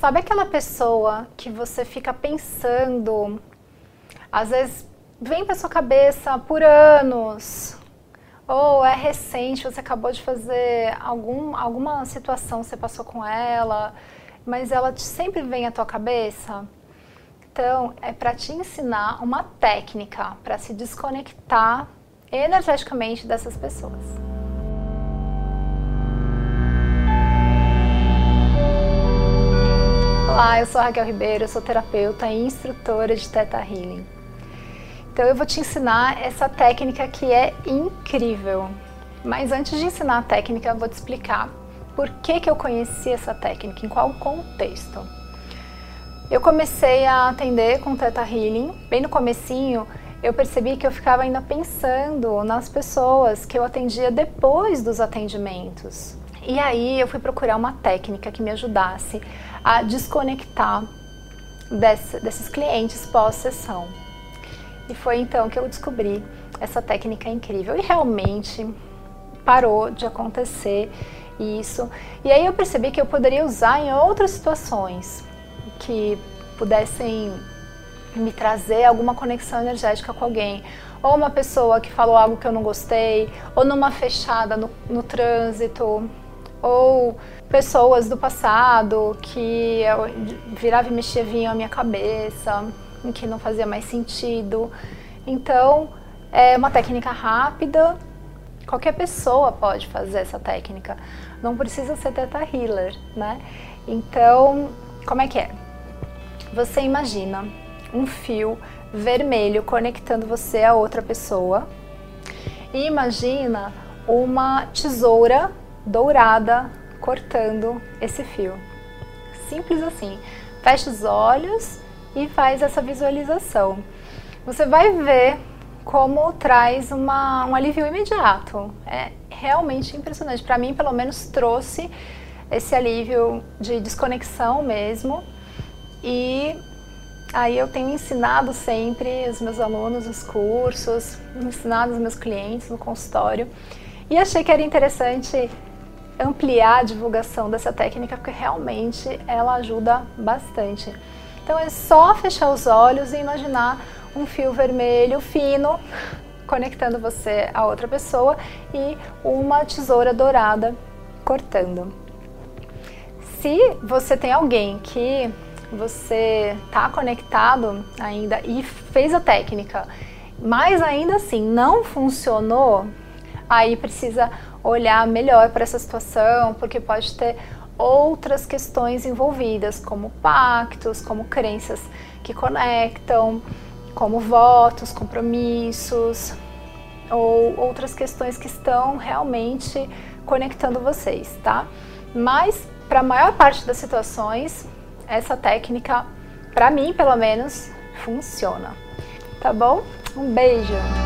Sabe aquela pessoa que você fica pensando, às vezes vem para sua cabeça por anos, ou é recente, você acabou de fazer algum, alguma situação, você passou com ela, mas ela sempre vem à tua cabeça? Então, é para te ensinar uma técnica para se desconectar energeticamente dessas pessoas. Eu sou Raquel Ribeiro, eu sou terapeuta e instrutora de Theta Healing. Então eu vou te ensinar essa técnica que é incrível. Mas antes de ensinar a técnica, eu vou te explicar por que, que eu conheci essa técnica, em qual contexto. Eu comecei a atender com Theta Healing, bem no comecinho, eu percebi que eu ficava ainda pensando nas pessoas que eu atendia depois dos atendimentos. E aí eu fui procurar uma técnica que me ajudasse a desconectar desse, desses clientes pós-sessão. E foi então que eu descobri essa técnica incrível e realmente parou de acontecer isso. E aí eu percebi que eu poderia usar em outras situações que pudessem me trazer alguma conexão energética com alguém. Ou uma pessoa que falou algo que eu não gostei, ou numa fechada no, no trânsito, ou pessoas do passado que virava e mexia vinha a minha cabeça, que não fazia mais sentido. Então, é uma técnica rápida. Qualquer pessoa pode fazer essa técnica. Não precisa ser teta healer, né? Então, como é que é? Você imagina um fio vermelho conectando você a outra pessoa e imagina uma tesoura dourada cortando esse fio. Simples assim. Fecha os olhos e faz essa visualização. Você vai ver como traz uma, um alívio imediato. É realmente impressionante. Para mim, pelo menos, trouxe esse alívio de desconexão mesmo. E aí eu tenho ensinado sempre os meus alunos os cursos, ensinado os meus clientes no consultório. E achei que era interessante ampliar a divulgação dessa técnica porque realmente ela ajuda bastante. Então é só fechar os olhos e imaginar um fio vermelho fino conectando você a outra pessoa e uma tesoura dourada cortando. Se você tem alguém que você está conectado ainda e fez a técnica, mas ainda assim não funcionou, aí precisa olhar melhor para essa situação, porque pode ter outras questões envolvidas, como pactos, como crenças que conectam, como votos, compromissos, ou outras questões que estão realmente conectando vocês, tá? Mas para a maior parte das situações, essa técnica, para mim pelo menos, funciona. Tá bom? Um beijo!